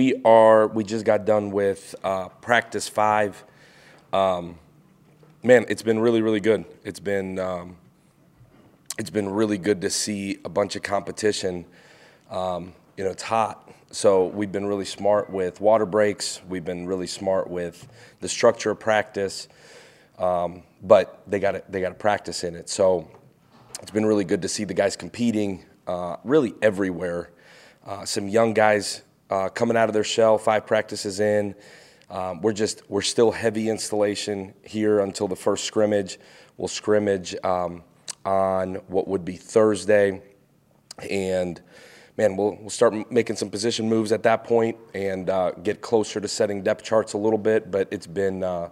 we are. We just got done with uh, practice five. Um, man, it's been really, really good. It's been um, it's been really good to see a bunch of competition. Um, you know, it's hot, so we've been really smart with water breaks. We've been really smart with the structure of practice, um, but they got they got to practice in it. So it's been really good to see the guys competing uh, really everywhere. Uh, some young guys uh, coming out of their shell, five practices in. Um, we're just we're still heavy installation here until the first scrimmage. We'll scrimmage um, on what would be Thursday, and man, we'll we'll start making some position moves at that point and uh, get closer to setting depth charts a little bit. But it's been uh,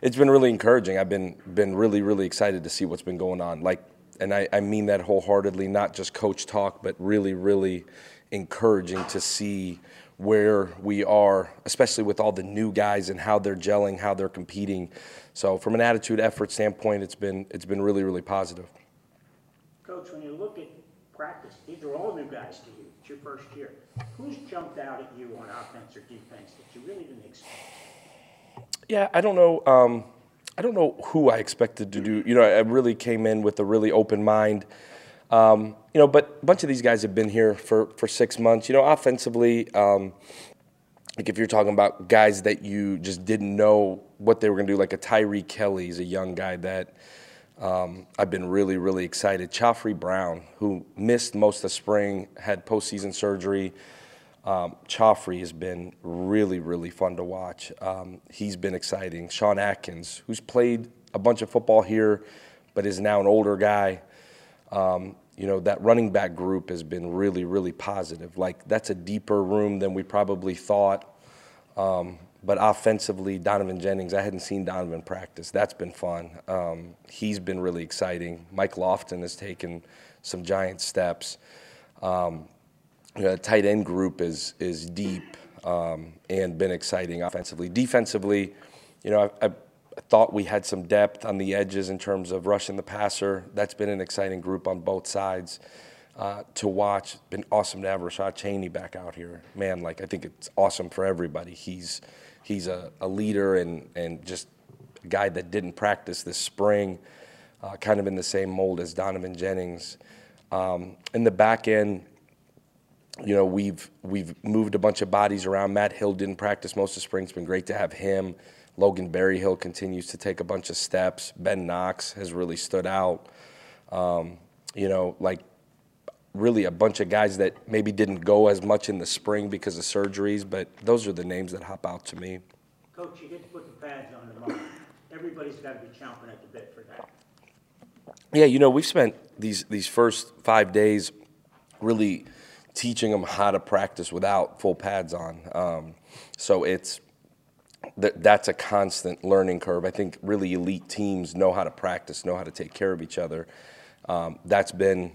it's been really encouraging. I've been been really really excited to see what's been going on. Like, and I, I mean that wholeheartedly, not just coach talk, but really really encouraging to see where we are, especially with all the new guys and how they're gelling, how they're competing. So from an attitude effort standpoint, it's been it's been really really positive. Coach, when you look at practice, these are all new guys to you. It's your first year. Who's jumped out at you on offense or defense that you really didn't expect? Yeah, I don't know. Um, I don't know who I expected to do. You know, I really came in with a really open mind. Um, you know, but a bunch of these guys have been here for, for six months. You know, offensively, um, like if you're talking about guys that you just didn't know what they were going to do, like a Tyree Kelly is a young guy that um, I've been really, really excited. Khafre Brown, who missed most of spring, had postseason surgery. Um, has been really, really fun to watch. Um, he's been exciting. Sean Atkins, who's played a bunch of football here, but is now an older guy. Um, you know, that running back group has been really, really positive. Like, that's a deeper room than we probably thought. Um, but offensively, Donovan Jennings, I hadn't seen Donovan practice. That's been fun. Um, he's been really exciting. Mike Lofton has taken some giant steps. Um, you know, the tight end group is is deep um, and been exciting offensively. Defensively, you know, I, I Thought we had some depth on the edges in terms of rushing the passer. That's been an exciting group on both sides uh, to watch. Been awesome to have Rashad Cheney back out here. Man, like I think it's awesome for everybody. He's he's a, a leader and and just a guy that didn't practice this spring, uh, kind of in the same mold as Donovan Jennings. Um, in the back end, you know, we've we've moved a bunch of bodies around. Matt Hill didn't practice most of spring. It's been great to have him. Logan Berryhill continues to take a bunch of steps. Ben Knox has really stood out. Um, you know, like really a bunch of guys that maybe didn't go as much in the spring because of surgeries, but those are the names that hop out to me. Coach, you get to put the pads on tomorrow. Everybody's got to be chomping at the bit for that. Yeah, you know, we've spent these these first five days really teaching them how to practice without full pads on. Um, so it's that that's a constant learning curve. I think really elite teams know how to practice, know how to take care of each other. Um, that's been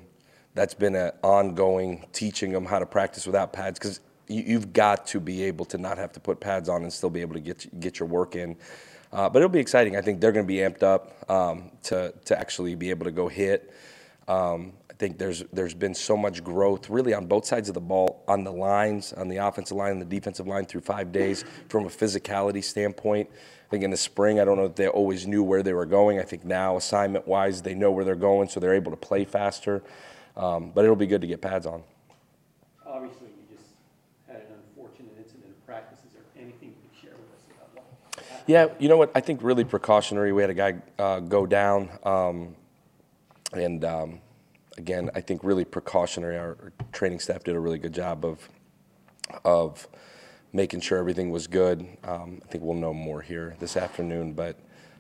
that's been an ongoing teaching them how to practice without pads because you, have got to be able to not have to put pads on and still be able to get get your work in. Uh, but it'll be exciting. I think they're going to be amped up um, to to actually be able to go hit. Um, think there's there's been so much growth really on both sides of the ball, on the lines, on the offensive line, and the defensive line through five days from a physicality standpoint. I think in the spring, I don't know if they always knew where they were going. I think now, assignment wise, they know where they're going, so they're able to play faster. Um, but it'll be good to get pads on. Obviously, you just had an unfortunate incident in practice. Is there anything you can share with us about that? Yeah, you know what? I think really precautionary. We had a guy uh, go down, um, and um, again, I think really precautionary. Our, training staff did a really good job of of making sure everything was good. Um, I think we'll know more here this afternoon, but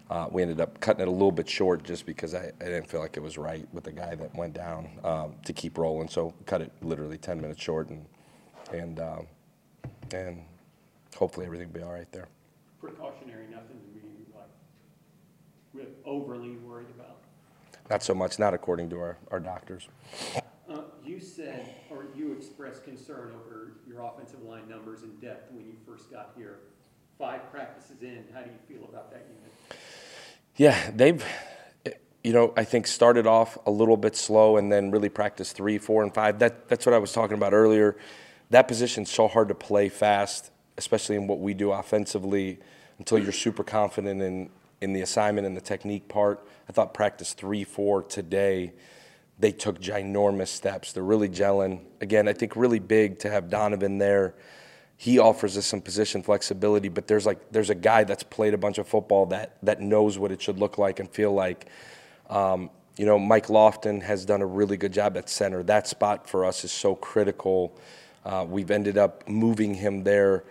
uh, we ended up cutting it a little bit short just because I, I, didn't feel like it was right with the guy that went down um, to keep rolling. So cut it literally 10 minutes short, and and um, and hopefully everything will be all right there. Precautionary, nothing to be like overly worried about. Not so much, not according to our, our doctors. Uh, you said, or you expressed concern over your offensive line numbers and depth when you first got here. Five practices in, how do you feel about that unit? Yeah, they've, you know, I think started off a little bit slow and then really practiced three, four, and five. That, that's what I was talking about earlier. that position's so hard to play fast, especially in what we do offensively, until you're super confident in in the assignment and the technique part. I thought practice three, four today, they took ginormous steps. They're really gelling. Again, I think really big to have Donovan there. He offers us some position flexibility, but there's like there's a guy that's played a bunch of football that that knows what it should look like and feel like. Um, you know, Mike Lofton has done a really good job at center. That spot for us is so critical. Uh, we've ended up moving him there.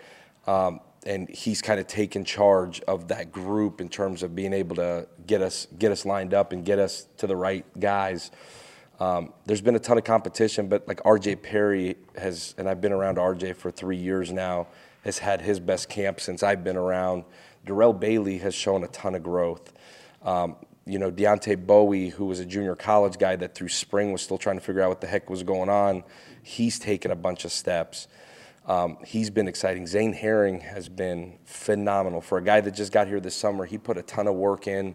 Um, and he's kind of taken charge of that group in terms of being able to get us get us lined up and get us to the right guys. Um, there's been a ton of competition, but like RJ Perry has, and I've been around RJ for three years now, has had his best camp since I've been around. Darrell Bailey has shown a ton of growth. Um, you know, Deontay Bowie, who was a junior college guy that through spring was still trying to figure out what the heck was going on, he's taken a bunch of steps. Um, he's been exciting. Zane Herring has been phenomenal. For a guy that just got here this summer, he put a ton of work in.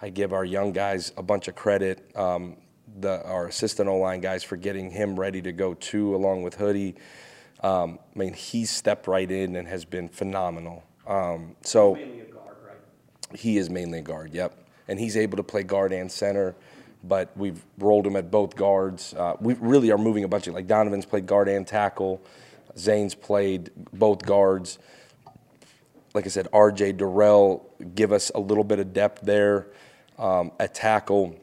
I give our young guys a bunch of credit. Um, the, our assistant O line guys for getting him ready to go too, along with Hoodie. Um, I mean, he's stepped right in and has been phenomenal. Um, so Mainly a guard, right? he is mainly a guard. Yep, and he's able to play guard and center. But we've rolled him at both guards. Uh, we really are moving a bunch of like Donovan's played guard and tackle. Zane's played both guards. Like I said, RJ Darrell give us a little bit of depth there um, at tackle,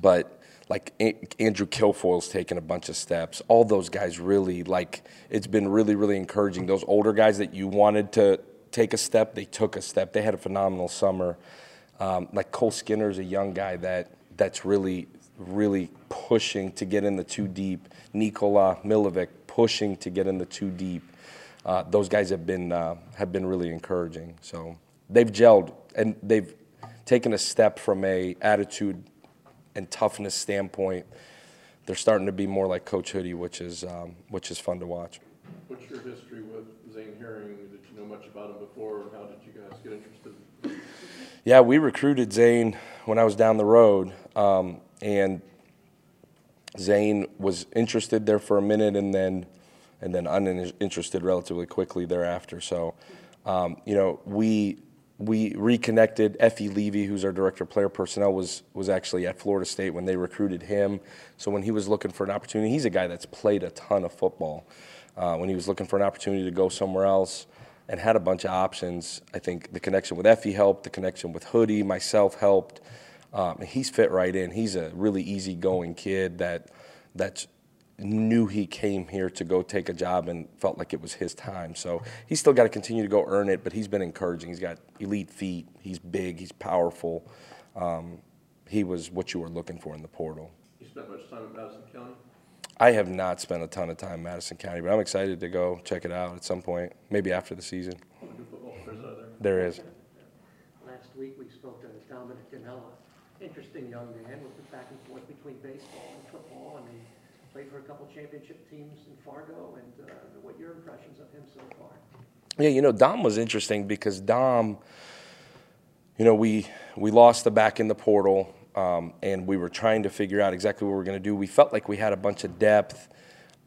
but like A- Andrew Kilfoyle's taken a bunch of steps. All those guys really like it's been really really encouraging. Those older guys that you wanted to take a step, they took a step. They had a phenomenal summer. Um, like Cole Skinner is a young guy that that's really really pushing to get in the two deep. Nikola Milovic pushing to get in the two deep. Uh, those guys have been uh, have been really encouraging. So they've gelled and they've taken a step from a attitude and toughness standpoint. They're starting to be more like Coach Hoodie, which is um, which is fun to watch. What's your history with Zane Herring? Did you know much about him before, and how did you guys get interested? Yeah, we recruited Zane when I was down the road, um, and Zane was interested there for a minute, and then and then uninterested relatively quickly thereafter. So, um, you know, we we reconnected. Effie Levy, who's our director of player personnel, was was actually at Florida State when they recruited him. So when he was looking for an opportunity, he's a guy that's played a ton of football. Uh, when he was looking for an opportunity to go somewhere else and had a bunch of options, I think the connection with Effie helped. The connection with Hoodie, myself helped. Um, and he's fit right in. He's a really easygoing kid that that's knew he came here to go take a job and felt like it was his time. So he's still got to continue to go earn it, but he's been encouraging. He's got elite feet. He's big. He's powerful. Um, he was what you were looking for in the portal. You spent much time in Madison County? I have not spent a ton of time in Madison County, but I'm excited to go check it out at some point, maybe after the season. Good football there. There is. Last week, we spoke to Dominic Gonella, interesting young man with the back and forth between baseball and football, and he played for a couple championship teams in Fargo, and uh, what your impressions of him so far? Yeah, you know, Dom was interesting because Dom, you know, we we lost the back in the portal, um, and we were trying to figure out exactly what we were going to do. We felt like we had a bunch of depth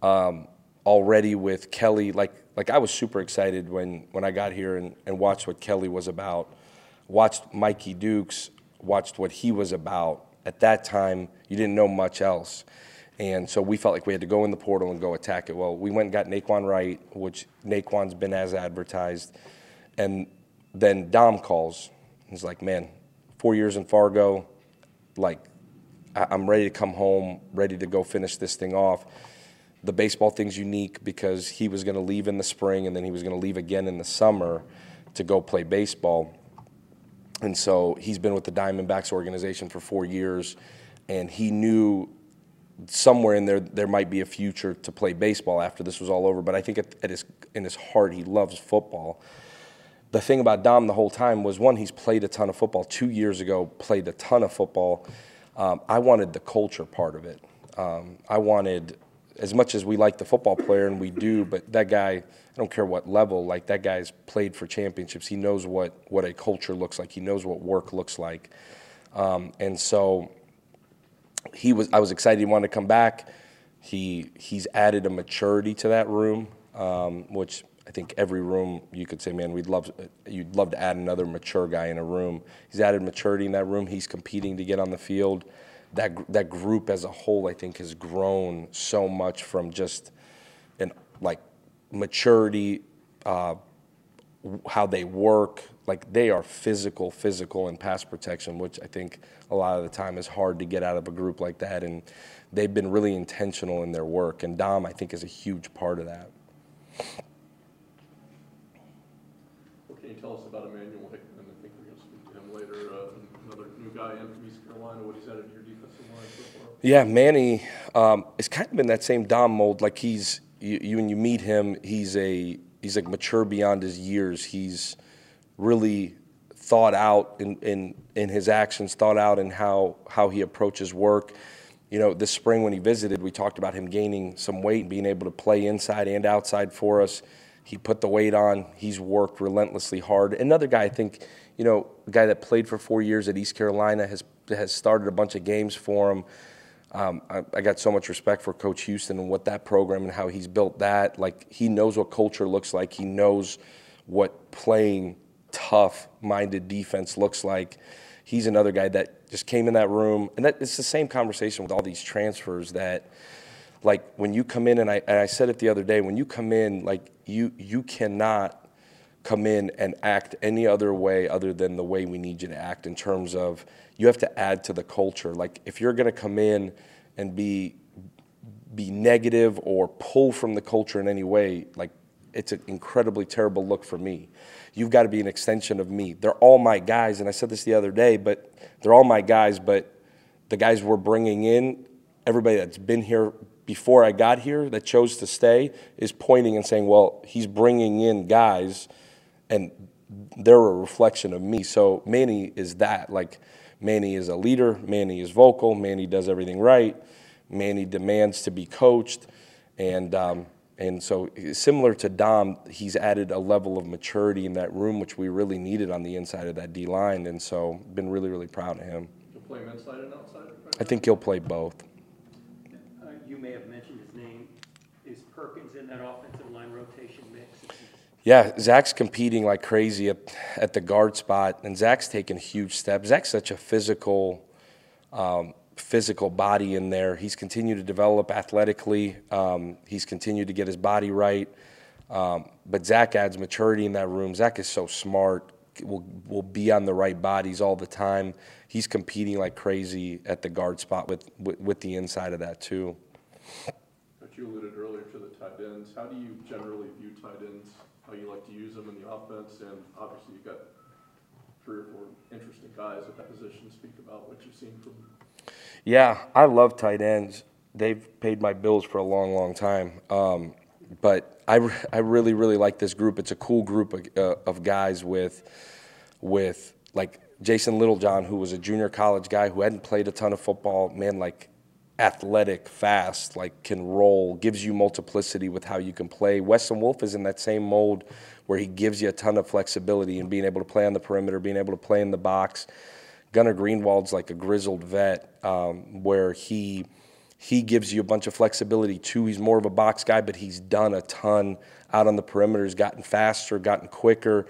um, already with Kelly. Like like I was super excited when when I got here and, and watched what Kelly was about. Watched Mikey Dukes, watched what he was about. At that time, you didn't know much else. And so we felt like we had to go in the portal and go attack it. Well, we went and got Nay'Quan Wright, which Nay'Quan's been as advertised. And then Dom calls. He's like, man, four years in Fargo, like, I- I'm ready to come home, ready to go finish this thing off. The baseball thing's unique because he was going to leave in the spring and then he was going to leave again in the summer to go play baseball. And so he's been with the Diamondbacks organization for four years, and he knew somewhere in there there might be a future to play baseball after this was all over. But I think at, at his in his heart he loves football. The thing about Dom the whole time was one he's played a ton of football. Two years ago played a ton of football. Um, I wanted the culture part of it. Um, I wanted as much as we like the football player and we do, but that guy I don't care what level like that guy's played for championships. He knows what what a culture looks like. He knows what work looks like, um, and so he was I was excited he wanted to come back. He he's added a maturity to that room, um, which I think every room you could say, man, we'd love you'd love to add another mature guy in a room. He's added maturity in that room. He's competing to get on the field. That that group as a whole, I think, has grown so much from just an like maturity, uh, how they work. Like they are physical, physical, and pass protection, which I think a lot of the time is hard to get out of a group like that. And they've been really intentional in their work. And Dom, I think, is a huge part of that. What can you tell us about Immanuel Hickman? I think we're gonna speak to him later, uh, another new guy in from East Carolina, what he's added to your defensive line so far. Yeah, Manny um, is kind of in that same Dom mold. Like he's you, you when you meet him, he's a he's like mature beyond his years. He's really thought out in, in in his actions, thought out in how how he approaches work. You know, this spring when he visited, we talked about him gaining some weight and being able to play inside and outside for us. He put the weight on. He's worked relentlessly hard. Another guy, I think, you know, a guy that played for four years at East Carolina has has started a bunch of games for him. Um, I, I got so much respect for Coach Houston and what that program and how he's built that. Like he knows what culture looks like. He knows what playing tough-minded defense looks like. He's another guy that just came in that room, and that it's the same conversation with all these transfers that, like when you come in, and I and I said it the other day, when you come in, like you you cannot come in and act any other way other than the way we need you to act in terms of you have to add to the culture. Like if you're going to come in and be be negative or pull from the culture in any way, like it's an incredibly terrible look for me. You've got to be an extension of me. They're all my guys, and I said this the other day, but they're all my guys. But the guys we're bringing in, everybody that's been here before I got here that chose to stay, is pointing and saying, "Well, he's bringing in guys." And they're a reflection of me. So Manny is that. Like Manny is a leader. Manny is vocal. Manny does everything right. Manny demands to be coached, and um, and so similar to Dom, he's added a level of maturity in that room, which we really needed on the inside of that D line, and so been really really proud of him. You'll play him inside and outside? I think he'll play both. Uh, You may have mentioned his name. Is Perkins in that offensive line rotation mix? Is he- Yeah, Zach's competing like crazy at, at the guard spot, and Zach's taking huge steps. Zach's such a physical, um, physical body in there. He's continued to develop athletically. Um, he's continued to get his body right. Um, but Zach adds maturity in that room. Zach is so smart. Will will be on the right bodies all the time. He's competing like crazy at the guard spot with with, with the inside of that too. But you alluded earlier to the tight ends. How do you generally view tight ends? How you like to use them in the offense? And obviously you've got three or four interesting guys at that position. To speak about what you've seen from them. Yeah, I love tight ends. They've paid my bills for a long, long time. Um, but I, I really, really like this group. It's a cool group of, uh, of guys with, with like Jason Littlejohn, who was a junior college guy who hadn't played a ton of football. Man, like athletic, fast, like can roll, gives you multiplicity with how you can play. Weston Wolf is in that same mold where he gives you a ton of flexibility and being able to play on the perimeter, being able to play in the box. Gunnar Greenwald's like a grizzled vet, um, where he he gives you a bunch of flexibility too. He's more of a box guy, but he's done a ton out on the perimeter. He's gotten faster, gotten quicker.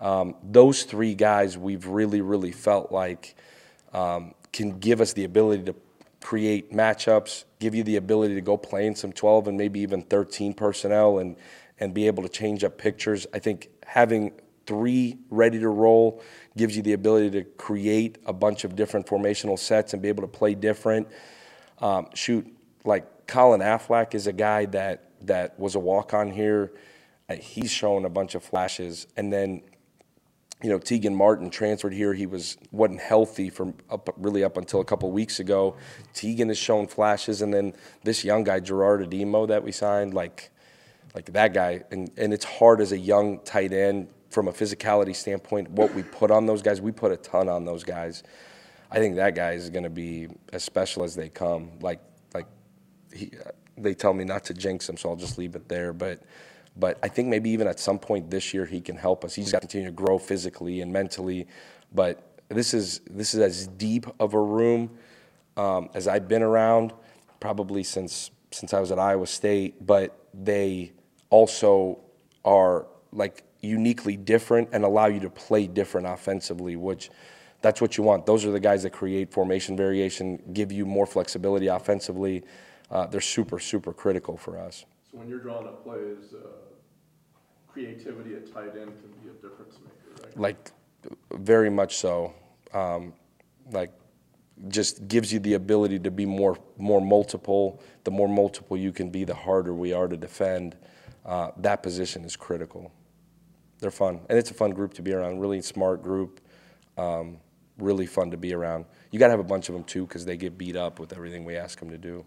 Um, those three guys we've really, really felt like um, can give us the ability to create matchups, give you the ability to go play in some 12 and maybe even 13 personnel and and be able to change up pictures. I think having three ready to roll gives you the ability to create a bunch of different formational sets and be able to play different. Um, shoot, like Colin Affleck is a guy that that was a walk on here. Uh, he's shown a bunch of flashes, and then you know Tegan Martin transferred here. He was wasn't healthy from up really up until a couple weeks ago. Tegan has shown flashes, and then this young guy Gerard Ademo that we signed, like like that guy, and and it's hard as a young tight end from a physicality standpoint. What we put on those guys, we put a ton on those guys. I think that guy is going to be as special as they come. Like like he, they tell me not to jinx him, so I'll just leave it there. But but I think maybe even at some point this year he can help us. He's got to continue to grow physically and mentally. But this is this is as deep of a room um, as I've been around, probably since since I was at Iowa State, but they also are like uniquely different and allow you to play different offensively, which that's what you want. Those are the guys that create formation variation, give you more flexibility offensively. Uh, they're super, super critical for us. So when you're drawing up plays, uh, creativity at tight end can be a difference maker, right? Like, very much so. Um, like, just gives you the ability to be more more multiple. The more multiple you can be, the harder we are to defend. Uh, that position is critical. They're fun, and it's a fun group to be around. Really smart group. Um, really fun to be around. You got to have a bunch of them too, because they get beat up with everything we ask them to do.